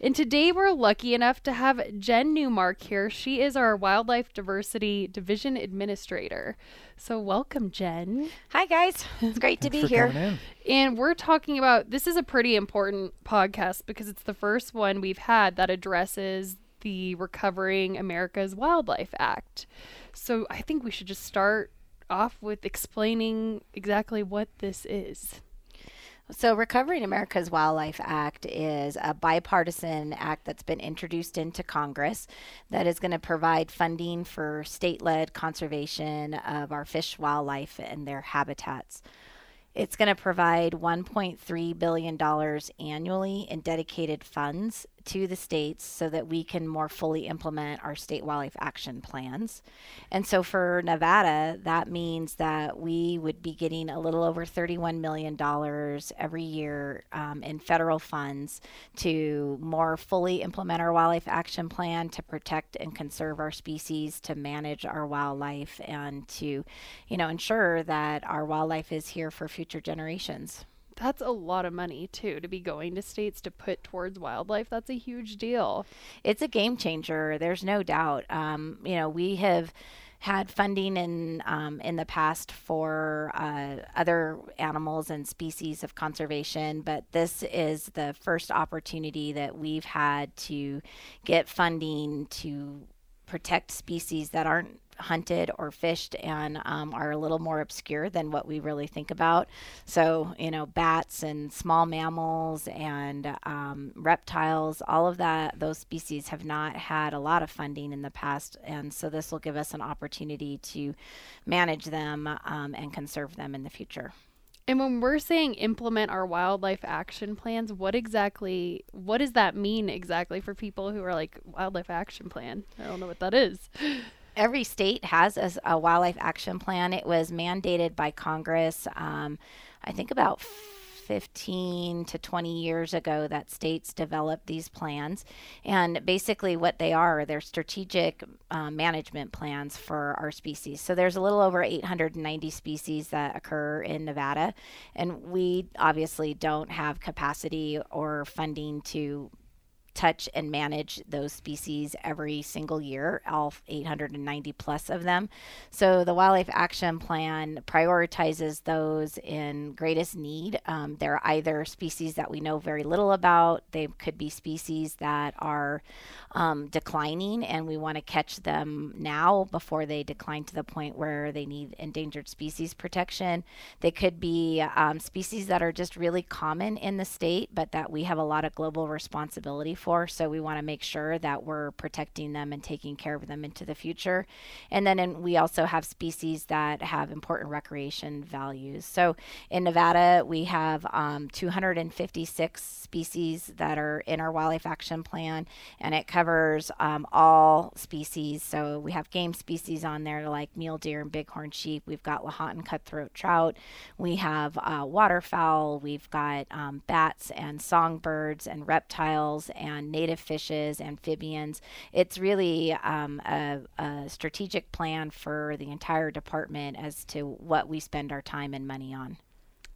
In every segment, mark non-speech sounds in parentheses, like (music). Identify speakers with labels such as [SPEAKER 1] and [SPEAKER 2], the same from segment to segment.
[SPEAKER 1] And today we're lucky enough to have Jen Newmark here. She is our Wildlife Diversity Division Administrator. So, welcome, Jen.
[SPEAKER 2] Hi guys, it's great to be
[SPEAKER 3] for
[SPEAKER 2] here.
[SPEAKER 3] coming in.
[SPEAKER 1] And we're talking about this is a pretty important podcast because it's the first one we've had that addresses the Recovering America's Wildlife Act. So I think we should just start off with explaining exactly what this is.
[SPEAKER 2] So, Recovering America's Wildlife Act is a bipartisan act that's been introduced into Congress that is going to provide funding for state-led conservation of our fish, wildlife, and their habitats. It's going to provide $1.3 billion annually in dedicated funds to the states so that we can more fully implement our state wildlife action plans. And so for Nevada, that means that we would be getting a little over $31 million every year um, in federal funds to more fully implement our wildlife action plan to protect and conserve our species, to manage our wildlife, and to, you know, ensure that our wildlife is here for future generations.
[SPEAKER 1] That's a lot of money too to be going to states to put towards wildlife. That's a huge deal.
[SPEAKER 2] it's a game changer. There's no doubt. Um, you know, we have had funding in um, in the past for uh, other animals and species of conservation, but this is the first opportunity that we've had to get funding to protect species that aren't hunted or fished and um, are a little more obscure than what we really think about. So, you know, bats and small mammals and um, reptiles, all of that, those species have not had a lot of funding in the past. And so this will give us an opportunity to manage them um, and conserve them in the future.
[SPEAKER 1] And when we're saying implement our wildlife action plans, what exactly what does that mean exactly for people who are like wildlife action plan? I don't know what that is. (laughs)
[SPEAKER 2] every state has a wildlife action plan. It was mandated by Congress, um, I think about 15 to 20 years ago, that states developed these plans. And basically, what they are, they're strategic uh, management plans for our species. So there's a little over 890 species that occur in Nevada. And we obviously don't have capacity or funding to touch and manage those species every single year, all 890 plus of them. So the Wildlife Action Plan prioritizes those in greatest need. Um, they're either species that we know very little about, they could be species that are um, declining, and we want to catch them now before they decline to the point where they need endangered species protection. They could be um, species that are just really common in the state, but that we have a lot of global responsibility for. So we want to make sure that we're protecting them and taking care of them into the future. And then in, we also have species that have important recreation values. So in Nevada, we have um, 256 species that are in our wildlife action plan, and it covers um, all species. So we have game species on there like mule deer and bighorn sheep. We've got Lahontan cutthroat trout. We have uh, waterfowl. We've got um, bats and songbirds and reptiles native fishes, amphibians. It's really um, a, a strategic plan for the entire department as to what we spend our time and money on.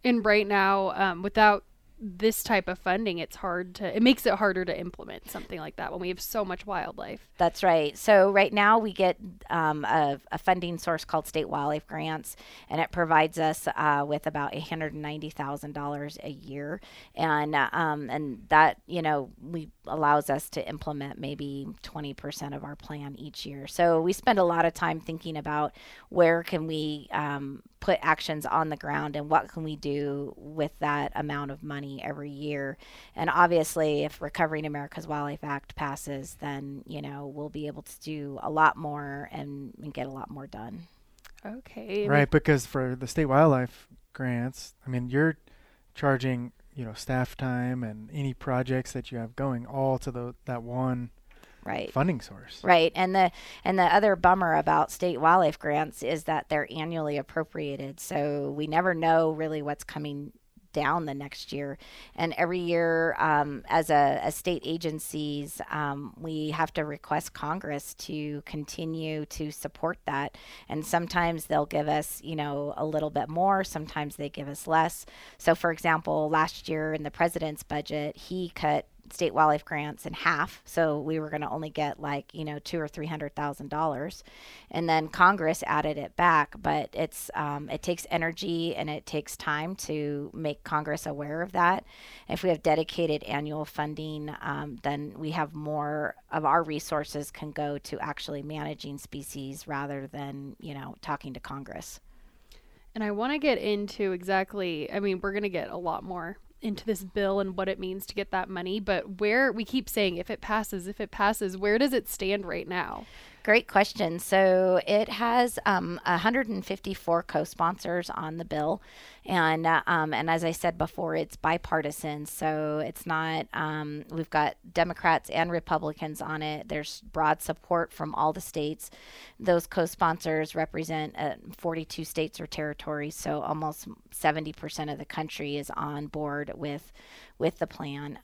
[SPEAKER 1] And right now, um, without this type of funding, it's hard to. It makes it harder to implement something like that when we have so much wildlife.
[SPEAKER 2] That's right. So right now we get um, a, a funding source called State Wildlife Grants, and it provides us uh, with about eight hundred ninety thousand dollars a year, and uh, um, and that you know we allows us to implement maybe twenty percent of our plan each year. So we spend a lot of time thinking about where can we um, put actions on the ground and what can we do with that amount of money every year. And obviously, if Recovering America's Wildlife Act passes, then you know we'll be able to do a lot more and, and get a lot more done.
[SPEAKER 1] Okay.
[SPEAKER 3] Right, because for the state wildlife grants, I mean, you're charging you know staff time and any projects that you have going all to the that one
[SPEAKER 2] Right.
[SPEAKER 3] funding source.
[SPEAKER 2] Right. And the and the other bummer about state wildlife grants is that they're annually appropriated. So we never know really what's coming down the next year. And every year, um, as a as state agencies, um, we have to request Congress to continue to support that. And sometimes they'll give us, you know, a little bit more. Sometimes they give us less. So, for example, last year in the president's budget, he cut state wildlife grants in half. So we were going to only get like, you know, two or three hundred thousand dollars. And then Congress added it back. But it's, um, it takes energy and it takes time to make Congress aware of that. If we have dedicated annual funding, um, then we have more of our resources can go to actually managing species rather than, you know, talking to Congress.
[SPEAKER 1] And I want to get into exactly, I mean, we're going to get a lot more into this bill and what it means to get that money, but where we keep saying if it passes, if it passes, where does it stand right now?
[SPEAKER 2] Great question. So it has um, 154 co-sponsors on the bill, and uh, um, and as I said before, it's bipartisan. So it's not. Um, we've got Democrats and Republicans on it. There's broad support from all the states. Those co-sponsors represent uh, 42 states or territories. So almost 70% of the country is on board with with the plan.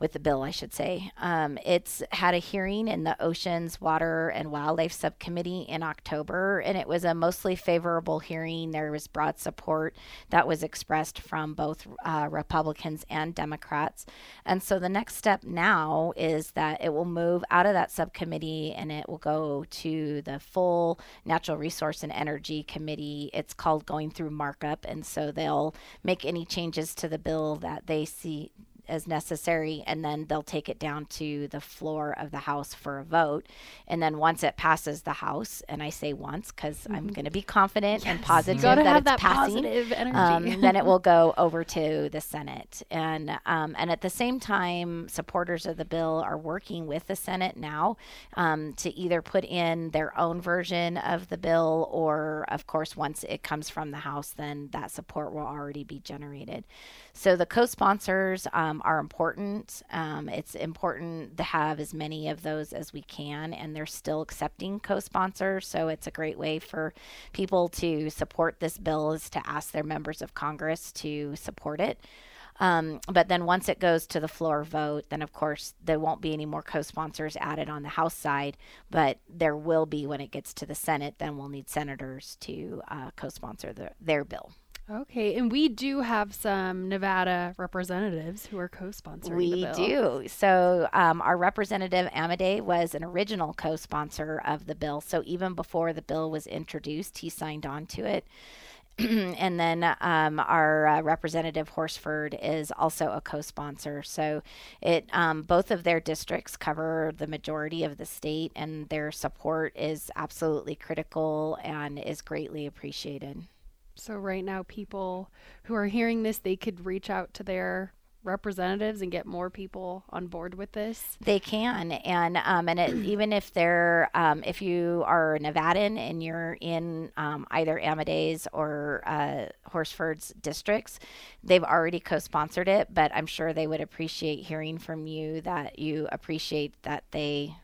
[SPEAKER 2] With the bill, I should say. Um, it's had a hearing in the Oceans, Water, and Wildlife Subcommittee in October, and it was a mostly favorable hearing. There was broad support that was expressed from both uh, Republicans and Democrats. And so the next step now is that it will move out of that subcommittee and it will go to the full Natural Resource and Energy Committee. It's called going through markup, and so they'll make any changes to the bill that they see as necessary, and then they'll take it down to the floor of the House for a vote. And then once it passes the House, and I say once because I'm going to be confident and positive that it's
[SPEAKER 1] that
[SPEAKER 2] passing um, (laughs) then it will go over to the Senate. And um, and at the same time, supporters of the bill are working with the Senate now um, to either put in their own version of the bill, or of course, once it comes from the House, then that support will already be generated. So the co-sponsors um, are important. Um, it's important to have as many of those as we can, and they're still accepting co-sponsors. So it's a great way for people to support this bill is to ask their members of Congress to support it. Um, but then once it goes to the floor vote, then of course there won't be any more co-sponsors added on the House side, but there will be when it gets to the Senate. Then we'll need senators to uh, co-sponsor the, their bill.
[SPEAKER 1] Okay, and we do have some Nevada representatives who are co-sponsoring the
[SPEAKER 2] We do. So, um, our representative Amodei was an original co sponsor of the bill. So, even before the bill was introduced, he signed on to it. (clears throat) and then um, our uh, representative Horsford is also a co-sponsor. So it um, both of their districts cover the majority of the state, and their support is absolutely critical and is greatly appreciated.
[SPEAKER 1] So right now, people who are hearing this, they could reach out to their representatives and get more people on board with this.
[SPEAKER 2] They can, and um, and it, (clears throat) even if they're um, if you are a Nevadan and you're in um, either Amodei's or uh, Horsford's districts, they've already co-sponsored it. But I'm sure they would appreciate hearing from you that you appreciate that they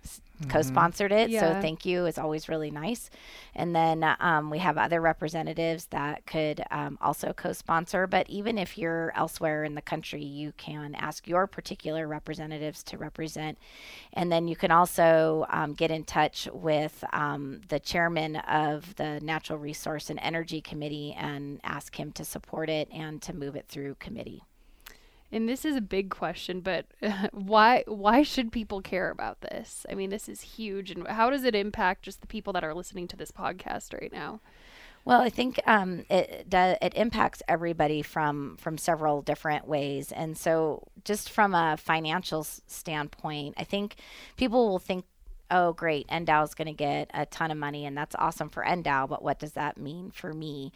[SPEAKER 2] s- co-sponsored it.
[SPEAKER 1] Yeah.
[SPEAKER 2] So thank you It's always really nice. And then um, we have other representatives that could um, also co-sponsor. But even if you're elsewhere in the country, you can ask your particular representatives to represent. And then you can also um, get in touch with um, the chairman of the Natural Resource and Energy Committee and ask him to support it and to move it through committee.
[SPEAKER 1] And this is a big question, but (laughs) why why should people care about this? I mean, this is huge, and how does it impact just the people that are listening to this podcast right now?
[SPEAKER 2] Well, I think um, it it impacts everybody from from several different ways, and so just from a financial standpoint, I think people will think, "Oh, great, NDOW is going to get a ton of money, and that's awesome for NDOW." But what does that mean for me?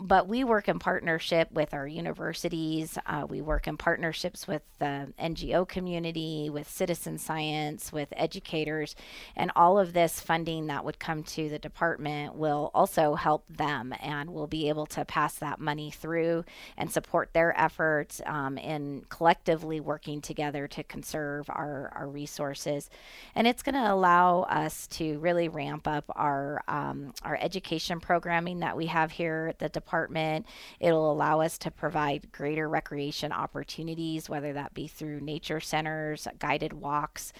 [SPEAKER 2] But we work in partnership with our universities. Uh, we work in partnerships with the NGO community, with citizen science, with educators, and all of this funding that would come to the department will also help them, and we'll be able to pass that money through and support their efforts um, in collectively working together to conserve our, our resources. And it's going to allow us to really ramp up our um, our education programming that we have here at the department. It'll allow us to provide greater recreation opportunities, whether that be through nature centers, guided walks,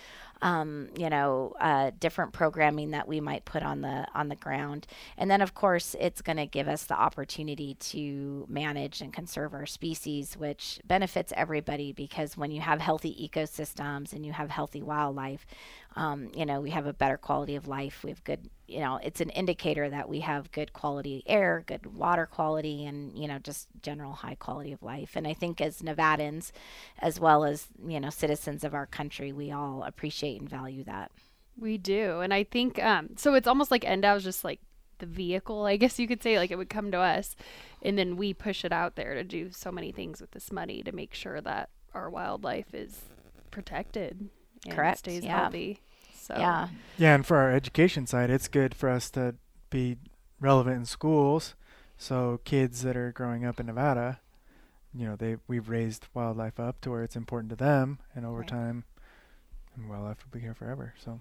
[SPEAKER 2] um, you know, uh, different programming that we might put on the on the ground, and then of course it's going to give us the opportunity to manage and conserve our species, which benefits everybody because when you have healthy ecosystems and you have healthy wildlife, um, you know, we have a better quality of life. We have good, you know, it's an indicator that we have good quality air, good water quality, and, you know, just general high quality of life. And I think as Nevadans, as well as, you know, citizens of our country, we all appreciate and value that.
[SPEAKER 1] We do. And I think um so it's almost like NDOW is just like the vehicle, I guess you could say, like it would come to us and then we push it out there to do so many things with this money to make sure that our wildlife is protected and
[SPEAKER 2] Correct,
[SPEAKER 1] stays
[SPEAKER 2] yeah.
[SPEAKER 1] healthy. So
[SPEAKER 2] Yeah.
[SPEAKER 3] Yeah, and for our education side, it's good for us to be relevant in schools. So kids that are growing up in Nevada, you know, they we've raised wildlife up to where it's important to them, and over
[SPEAKER 2] Right.
[SPEAKER 3] time, and wildlife will be here forever. So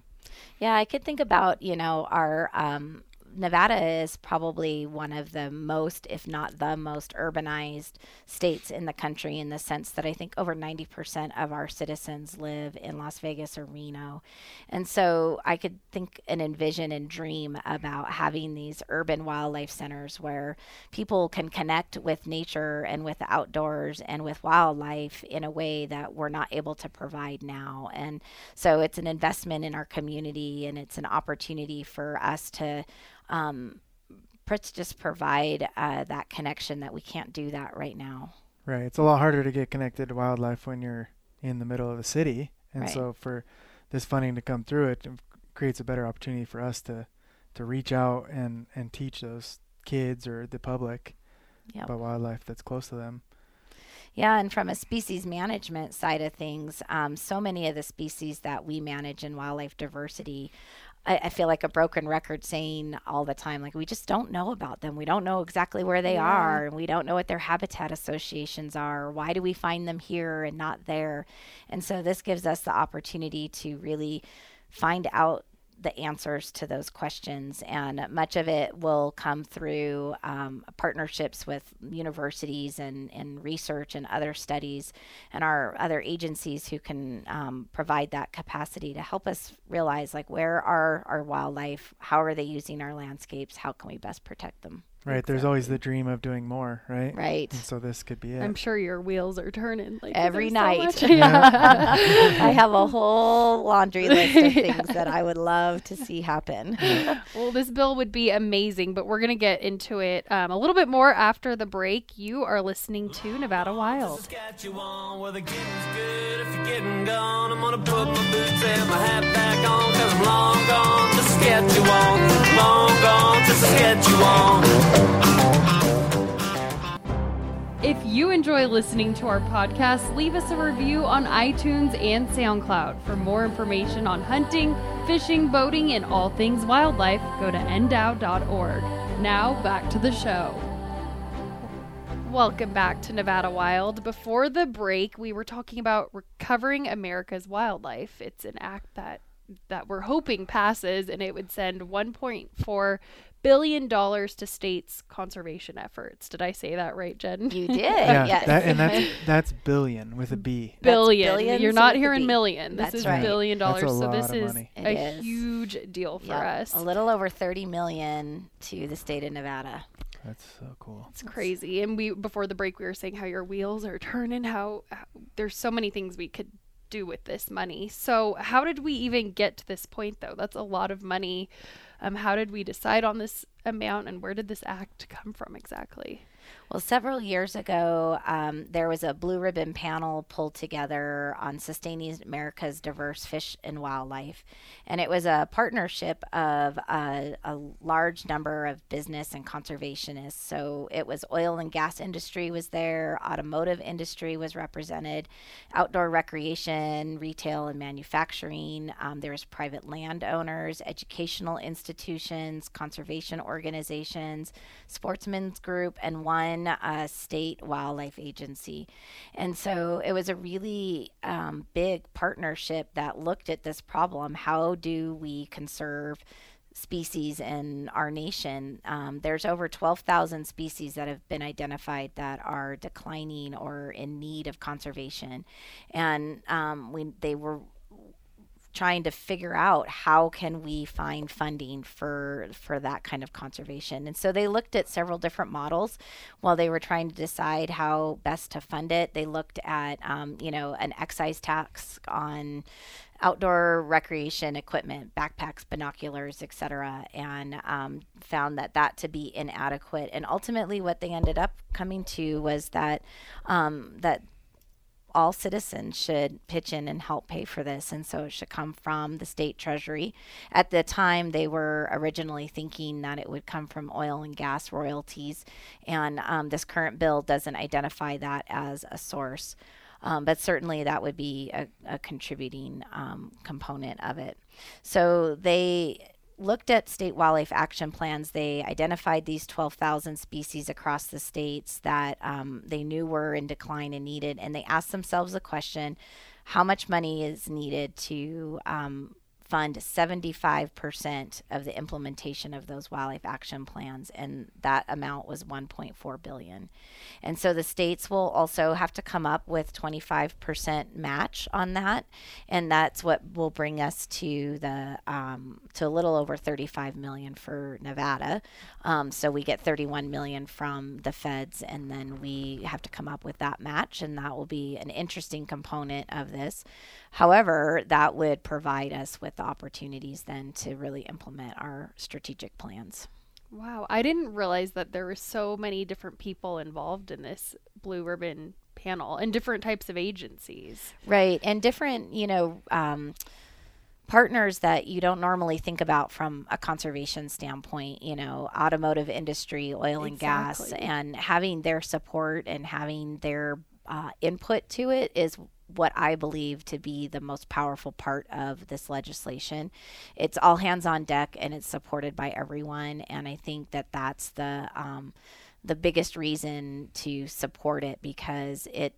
[SPEAKER 2] Yeah, I could think about, you know, our um, Nevada is probably one of the most, if not the most urbanized states in the country in the sense that I think over 90% of our citizens live in Las Vegas or Reno. And so I could think and envision and dream about having these urban wildlife centers where people can connect with nature and with the outdoors and with wildlife in a way that we're not able to provide now. And so it's an investment in our community and it's an opportunity for us to um, pr- just provide uh, that connection that we can't do that right now.
[SPEAKER 3] right, it's a lot harder to get connected to wildlife when you're in the middle of the city, and
[SPEAKER 2] Right.
[SPEAKER 3] so for this funding to come through, it creates a better opportunity for us to to reach out and and teach those kids or the public
[SPEAKER 2] Yep.
[SPEAKER 3] about wildlife that's close to them.
[SPEAKER 2] Yeah, and from a species management side of things, um, so many of the species that we manage in wildlife diversity, I, I feel like a broken record saying all the time, like we just don't know about them. We don't know exactly where they
[SPEAKER 1] Yeah.
[SPEAKER 2] are, and we don't know what their habitat associations are. Why do we find them here and not there? And so this gives us the opportunity to really find out the answers to those questions. And much of it will come through um, partnerships with universities and, and research and other studies and our other agencies who can um, provide that capacity to help us realize like where are our wildlife, how are they using our landscapes, how can we best protect them.
[SPEAKER 3] Right, there's always the dream of doing more, right?
[SPEAKER 2] Right.
[SPEAKER 3] And so this could be it.
[SPEAKER 1] I'm sure your wheels are turning like
[SPEAKER 2] Every
[SPEAKER 1] there's so
[SPEAKER 2] night. (laughs)
[SPEAKER 1] Yeah. (laughs)
[SPEAKER 2] I have a whole laundry (laughs) list of things that I would love to see happen.
[SPEAKER 1] well, this bill would be amazing, but we're going to get into it um, a little bit more after the break. You are listening to Nevada Wild.
[SPEAKER 4] Saskatchewan, where the getting's good. If you're getting gone, I'm gonna put my boots and my hat back on, cause I'm long gone to Saskatchewan. Long gone to Saskatchewan.
[SPEAKER 1] If you enjoy listening to our podcast, leave us a review on iTunes and SoundCloud. For more information on hunting, fishing, boating, and all things wildlife, go to ndow.org. Now, back to the show. Welcome back to Nevada Wild. Before the break, we were talking about recovering America's wildlife. It's an act that that we're hoping passes and it would send 1.4 billion dollars to states conservation efforts. Did I say that right, Jen?
[SPEAKER 2] You (laughs) did,
[SPEAKER 3] yeah,
[SPEAKER 2] yes.
[SPEAKER 3] that, and that's (laughs) that's billion with a B.
[SPEAKER 2] That's
[SPEAKER 1] billion. You're not hearing million. This
[SPEAKER 2] That's
[SPEAKER 1] is
[SPEAKER 2] right.
[SPEAKER 1] billion
[SPEAKER 3] That's
[SPEAKER 1] dollars.
[SPEAKER 3] a
[SPEAKER 1] So this
[SPEAKER 3] of
[SPEAKER 1] is
[SPEAKER 3] money.
[SPEAKER 1] A
[SPEAKER 2] is.
[SPEAKER 1] huge deal for
[SPEAKER 2] Yep,
[SPEAKER 1] us.
[SPEAKER 2] A little over 30 million to the state of Nevada.
[SPEAKER 3] That's so cool.
[SPEAKER 1] It's crazy. And we before the break we were saying how your wheels are turning, how, how there's so many things we could do with this money. So how did we even get to this point though? That's a lot of money. Um, how did we decide on this amount and where did this act come from exactly?
[SPEAKER 2] Well, several years ago, um, there was a blue ribbon panel pulled together on sustaining America's diverse fish and wildlife. And it was a partnership of a, a large number of business and conservationists. So it was oil and gas industry was there, automotive industry was represented, outdoor recreation, retail and manufacturing. Um, there was private landowners, educational institutions, conservation organizations, sportsmen's group, and one uh, state wildlife agency. And so it was a really um, big partnership that looked at this problem. How do we conserve? species in our nation. Um, there's over 12,000 species that have been identified that are declining or in need of conservation, and um, we they were trying to figure out how can we find funding for for that kind of conservation. And so they looked at several different models while they were trying to decide how best to fund it. They looked at um, you know an excise tax on outdoor recreation equipment backpacks binoculars etc and um, found that that to be inadequate. And ultimately what they ended up coming to was that um, that all citizens should pitch in and help pay for this. And so it should come from the state treasury. At the time, they were originally thinking that it would come from oil and gas royalties. And um, this current bill doesn't identify that as a source. Um, but certainly that would be a, a contributing um, component of it. So they looked at state wildlife action plans. They identified these 12,000 species across the states that um, they knew were in decline and needed, and they asked themselves the question how much money is needed to um, fund 75% of the implementation of those wildlife action plans and that amount was 1.4 billion. And so the states will also have to come up with 25% match on that and that's what will bring us to the um, to a little over 35 million for nevada. Um, so we get 31 million from the feds and then we have to come up with that match and that will be an interesting component of this However, that would provide us with opportunities then to really implement our strategic plans.
[SPEAKER 1] Wow, I didn't realize that there were so many different people involved in this blue ribbon panel and different types of agencies.
[SPEAKER 2] Right. And different, you know, um, partners that you don't normally think about from a conservation standpoint, you know, automotive industry, oil and gas, and having their support and having their uh, input to it is what I believe to be the most powerful part of this legislation. It's all hands on deck and it's supported by everyone, and I think that that's the um, the biggest reason to support it because it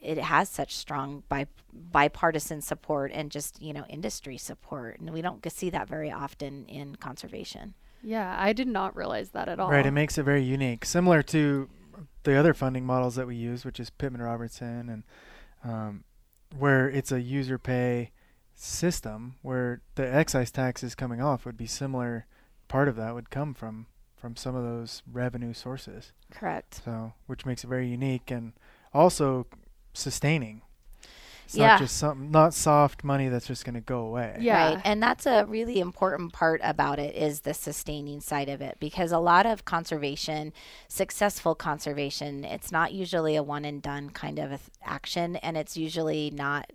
[SPEAKER 2] it has such strong bi- bipartisan support and just you know industry support, and we don't see that very often in conservation.
[SPEAKER 1] Yeah, I did not realize that at all.
[SPEAKER 3] Right, it makes it very unique, similar to the other funding models that we use, which is Pittman Robertson, and um, where it's a user pay system, where the excise taxes coming off would be similar. Part of that would come from from some of those revenue sources,
[SPEAKER 2] Correct.
[SPEAKER 3] so which makes it very unique and also sustaining. It's
[SPEAKER 2] Yeah.
[SPEAKER 3] not just something, not soft money that's just going to go away.
[SPEAKER 1] Yeah.
[SPEAKER 2] Right. And that's a really important part about it is the sustaining side of it because a lot of conservation, successful conservation, it's not usually a one and done kind of a th- action and it's usually not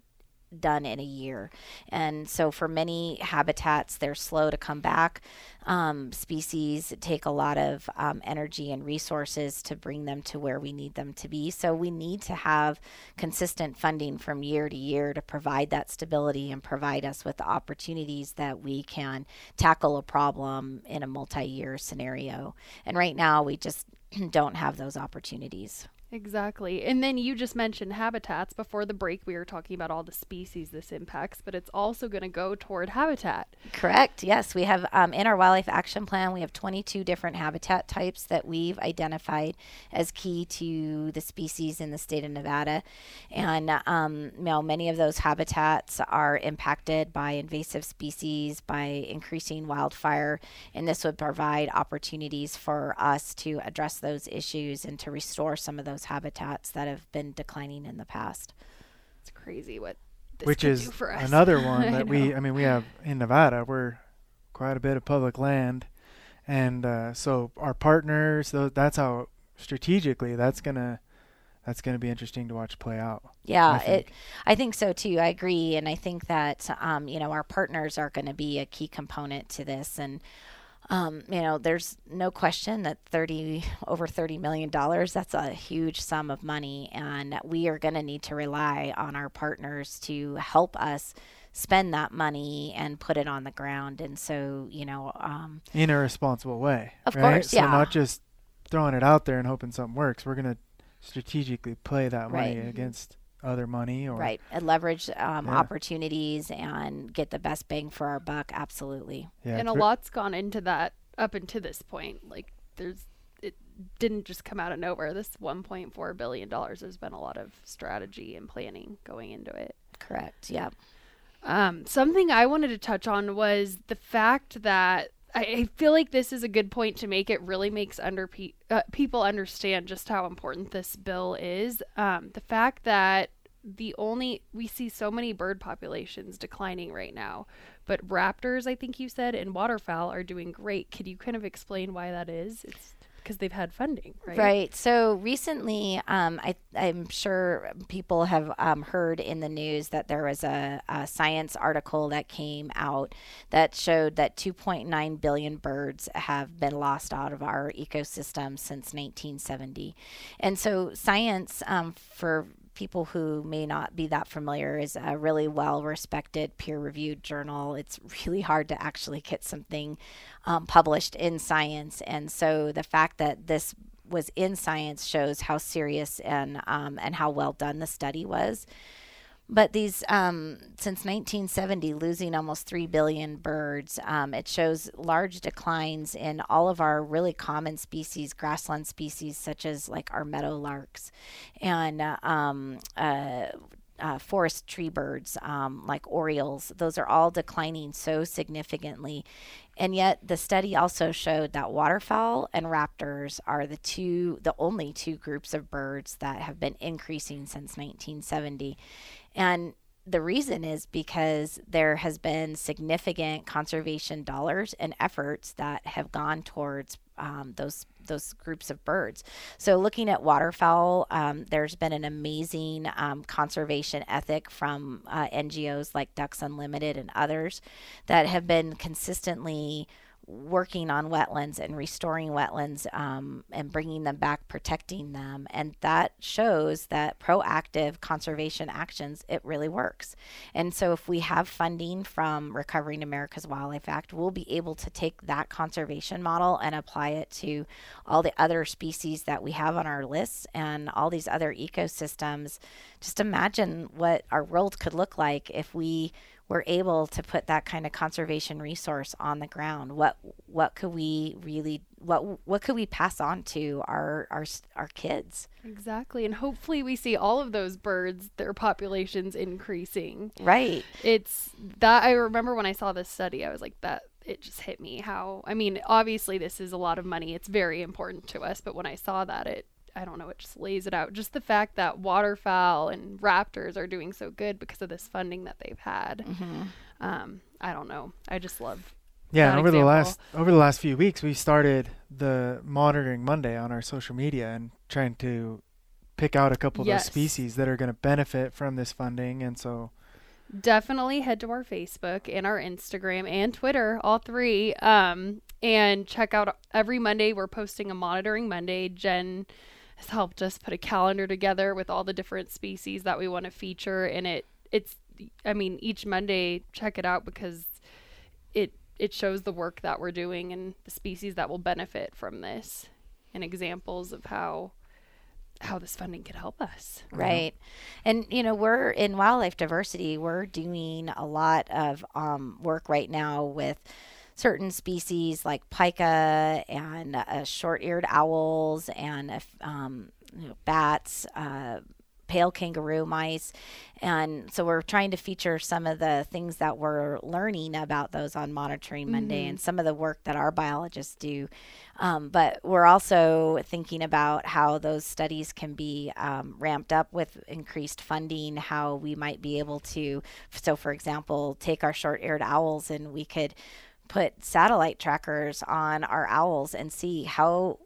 [SPEAKER 2] done in a year. And so for many habitats, they're slow to come back. Um, species take a lot of um, energy and resources to bring them to where we need them to be. So we need to have consistent funding from year to year to provide that stability and provide us with the opportunities that we can tackle a problem in a multi year scenario. And right now, we just (clears throat) don't have those opportunities.
[SPEAKER 1] Exactly. And then you just mentioned habitats. Before the break, we were talking about all the species this impacts, but it's also going to go toward habitat.
[SPEAKER 2] Correct. Yes, we have um, in our wildlife action plan. We have 22 different habitat types that we've identified as key to the species in the state of Nevada, and um, you know many of those habitats are impacted by invasive species, by increasing wildfire, and this would provide opportunities for us to address those issues and to restore some of those habitats that have been declining in the past.
[SPEAKER 1] It's crazy what this
[SPEAKER 3] which is
[SPEAKER 1] do for us.
[SPEAKER 3] another one (laughs) that we i mean we have in nevada we're quite a bit of public land and uh, so our partners tho- that's how strategically, that's gonna that's gonna be interesting to watch play out.
[SPEAKER 2] Yeah,
[SPEAKER 3] I
[SPEAKER 2] it.
[SPEAKER 3] think.
[SPEAKER 2] I think so too. I agree, and I think that um, you know our partners are going to be a key component to this, and um, you know there's no question that thirty over thirty million dollars that's a huge sum of money, and we are going to need to rely on our partners to help us spend that money and put it on the ground. And so you know, um,
[SPEAKER 3] in a responsible way.
[SPEAKER 2] Of
[SPEAKER 3] right?
[SPEAKER 2] course,
[SPEAKER 3] so
[SPEAKER 2] yeah.
[SPEAKER 3] not just throwing it out there and hoping something works. We're gonna strategically play that money
[SPEAKER 2] Right.
[SPEAKER 3] against other money or
[SPEAKER 2] right, and leverage um,
[SPEAKER 3] Yeah.
[SPEAKER 2] opportunities and get the best bang for our buck. Absolutely.
[SPEAKER 3] yeah,
[SPEAKER 1] and a lot's gone into that up until this point. Like there's it didn't just come out of nowhere. This 1.4 billion dollars. There's been a lot of strategy and planning going into it.
[SPEAKER 2] Correct. Yeah.
[SPEAKER 1] Um, something I wanted to touch on was the fact that I, I feel like this is a good point to make. It really makes under pe- uh, people understand just how important this bill is. Um, the fact that the only we see so many bird populations declining right now, but raptors, I think you said, and waterfowl are doing great. Could you kind of explain why that is? It's because they've had funding, right?
[SPEAKER 2] Right. So recently, um, I, I'm sure people have um, heard in the news that there was a, a science article that came out that showed that 2.9 billion birds have been lost out of our ecosystem since 1970. And so, science, um, for people who may not be that familiar is a really well respected peer reviewed journal. It's really hard to actually get something um, published in science. And so the fact that this was in science shows how serious and um, and how well done the study was. But these, um, since 1970, losing almost 3 billion birds, um, it shows large declines in all of our really common species, grassland species, such as like our meadow larks and uh, um, uh, uh, forest tree birds um, like orioles. Those are all declining so significantly. And yet, the study also showed that waterfowl and raptors are the two, the only two groups of birds that have been increasing since 1970. And the reason is because there has been significant conservation dollars and efforts that have gone towards um, those those groups of birds. So looking at waterfowl, um, there's been an amazing um, conservation ethic from uh, NGOs like Ducks Unlimited and others that have been consistently working on wetlands and restoring wetlands um, and bringing them back, protecting them. And that shows that proactive conservation actions, it really works. And so if we have funding from Recovering America's Wildlife Act, we'll be able to take that conservation model and apply it to all the other species that we have on our lists and all these other ecosystems. Just imagine what our world could look like if we were able to put that kind of conservation resource on the ground what what could we really what what could we pass on to our our our kids
[SPEAKER 1] Exactly. And hopefully we see all of those birds, their populations increasing.
[SPEAKER 2] right
[SPEAKER 1] It's that I remember when I saw this study, I was like, that it just hit me how, I mean, obviously this is a lot of money. It's very important to us. But when I saw that, it, I don't know, it just lays it out. Just the fact that waterfowl and raptors are doing so good because of this funding that they've had. Um, I don't know. I just love
[SPEAKER 3] Yeah, and
[SPEAKER 1] that
[SPEAKER 3] over the last over the last few weeks, we started the monitoring Monday on our social media and trying to pick out a couple of
[SPEAKER 1] Yes.
[SPEAKER 3] those species that are going to benefit from this funding. And so,
[SPEAKER 1] definitely head to our Facebook and our Instagram and Twitter, all three, um, and check out every Monday. We're posting a monitoring Monday. Jen has helped us put a calendar together with all the different species that we want to feature, and it it's I mean each Monday check it out because it it shows the work that we're doing and the species that will benefit from this and examples of how how this funding could help us.
[SPEAKER 2] right and you know we're in wildlife diversity we're doing a lot of um, work right now with certain species like pika and uh, short-eared owls and uh, um, you know, bats uh, pale kangaroo mice. And so we're trying to feature some of the things that we're learning about those on Monitoring Monday and some of the work that our biologists do. Um, but we're also thinking about how those studies can be um, ramped up with increased funding, how we might be able to, so for example, take our short eared owls and we could put satellite trackers on our owls and see how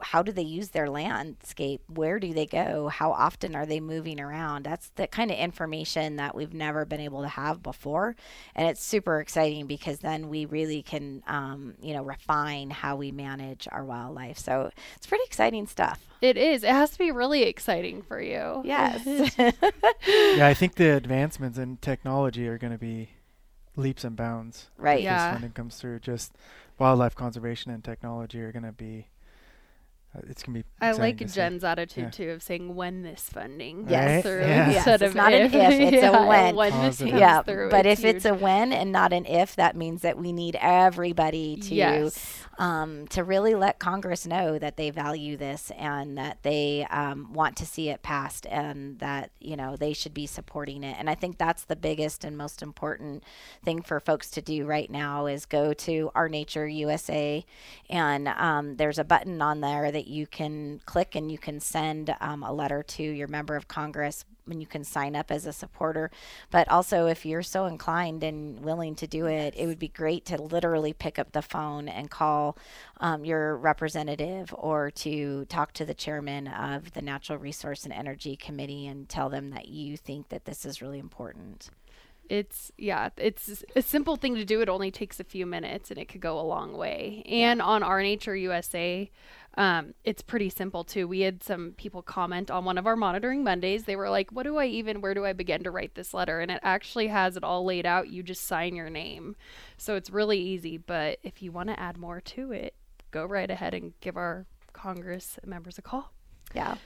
[SPEAKER 2] how do they use their landscape? Where do they go? How often are they moving around? That's the kind of information that we've never been able to have before, and it's super exciting because then we really can, um, you know, refine how we manage our wildlife. So it's pretty exciting stuff.
[SPEAKER 1] It is. It has to be really exciting for you.
[SPEAKER 2] Yes. (laughs)
[SPEAKER 3] yeah, I think the advancements in technology are going to be leaps and bounds.
[SPEAKER 2] Right.
[SPEAKER 3] If
[SPEAKER 1] Yeah.
[SPEAKER 3] This funding comes through. Just wildlife conservation and technology are going to be. Uh, it's going to be.
[SPEAKER 1] I like
[SPEAKER 3] to see.
[SPEAKER 1] Jen's attitude
[SPEAKER 3] Yeah.
[SPEAKER 1] too of saying when this funding
[SPEAKER 2] Yes.
[SPEAKER 1] comes through (laughs)
[SPEAKER 3] Yeah.
[SPEAKER 2] Yes,
[SPEAKER 1] instead
[SPEAKER 2] it's
[SPEAKER 1] of
[SPEAKER 2] not an
[SPEAKER 1] if.
[SPEAKER 2] if, it's a (laughs)
[SPEAKER 1] Yeah,
[SPEAKER 2] when.
[SPEAKER 1] when this
[SPEAKER 3] Positive.
[SPEAKER 1] comes
[SPEAKER 2] yeah,
[SPEAKER 1] through,
[SPEAKER 2] but if it's
[SPEAKER 1] huge.
[SPEAKER 2] a when and not an if, that means that we need everybody to
[SPEAKER 1] yes.
[SPEAKER 2] um, to really let Congress know that they value this and that they um, want to see it passed and that you know they should be supporting it. And I think that's the biggest and most important thing for folks to do right now is go to Our Nature USA, and um, there's a button on there that you can click and you can send um, a letter to your member of Congress and you can sign up as a supporter. But also, if you're so inclined and willing to do it, it would be great to literally pick up the phone and call um, your representative or to talk to the chairman of the Natural Resource and Energy Committee and tell them that you think that this is really important.
[SPEAKER 1] It's yeah, it's a simple thing to do. It only takes a few minutes and it could go a long way. And on Our Nature USA, um, it's pretty simple too. We had some people comment on one of our monitoring Mondays. They were like, "What do I even? Where do I begin to write this letter?" And it actually has it all laid out. You just sign your name, so it's really easy. But if you want to add more to it, go right ahead and give our Congress members a call.
[SPEAKER 2] Yeah.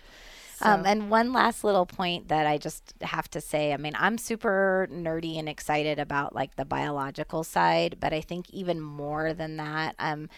[SPEAKER 2] Um, and one last little point that I just have to say I mean, I'm super nerdy and excited about like the biological side, but I think even more than that, um,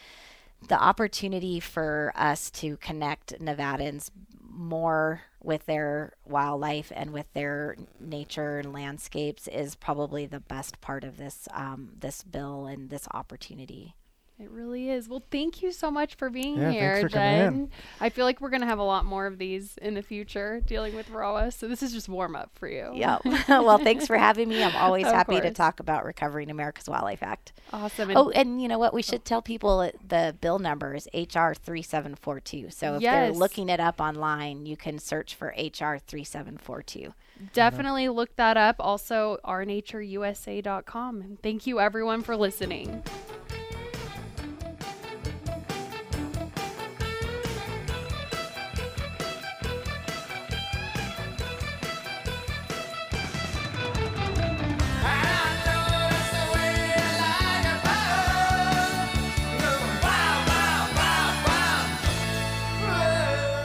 [SPEAKER 2] the opportunity for us to connect Nevadans more with their wildlife and with their nature and landscapes is probably the best part of this um, this bill and this opportunity.
[SPEAKER 1] It really is. Well, thank you so much for being
[SPEAKER 3] Yeah,
[SPEAKER 1] here,
[SPEAKER 3] for coming in.
[SPEAKER 1] Jen. I feel like we're gonna have a lot more of these in the future dealing with RAWA. So this is just warm up for you.
[SPEAKER 2] Yeah. (laughs) well, thanks for having me. I'm always (laughs)
[SPEAKER 1] Of
[SPEAKER 2] happy to talk about recovering America's Wildlife Act.
[SPEAKER 1] Awesome. And
[SPEAKER 2] Oh, and you know what? We should tell people the bill number is HR 3742. So if they're looking it up online, you can search for HR 3742.
[SPEAKER 1] definitely look that up. Also, ournatureusa.com. And thank you everyone for listening.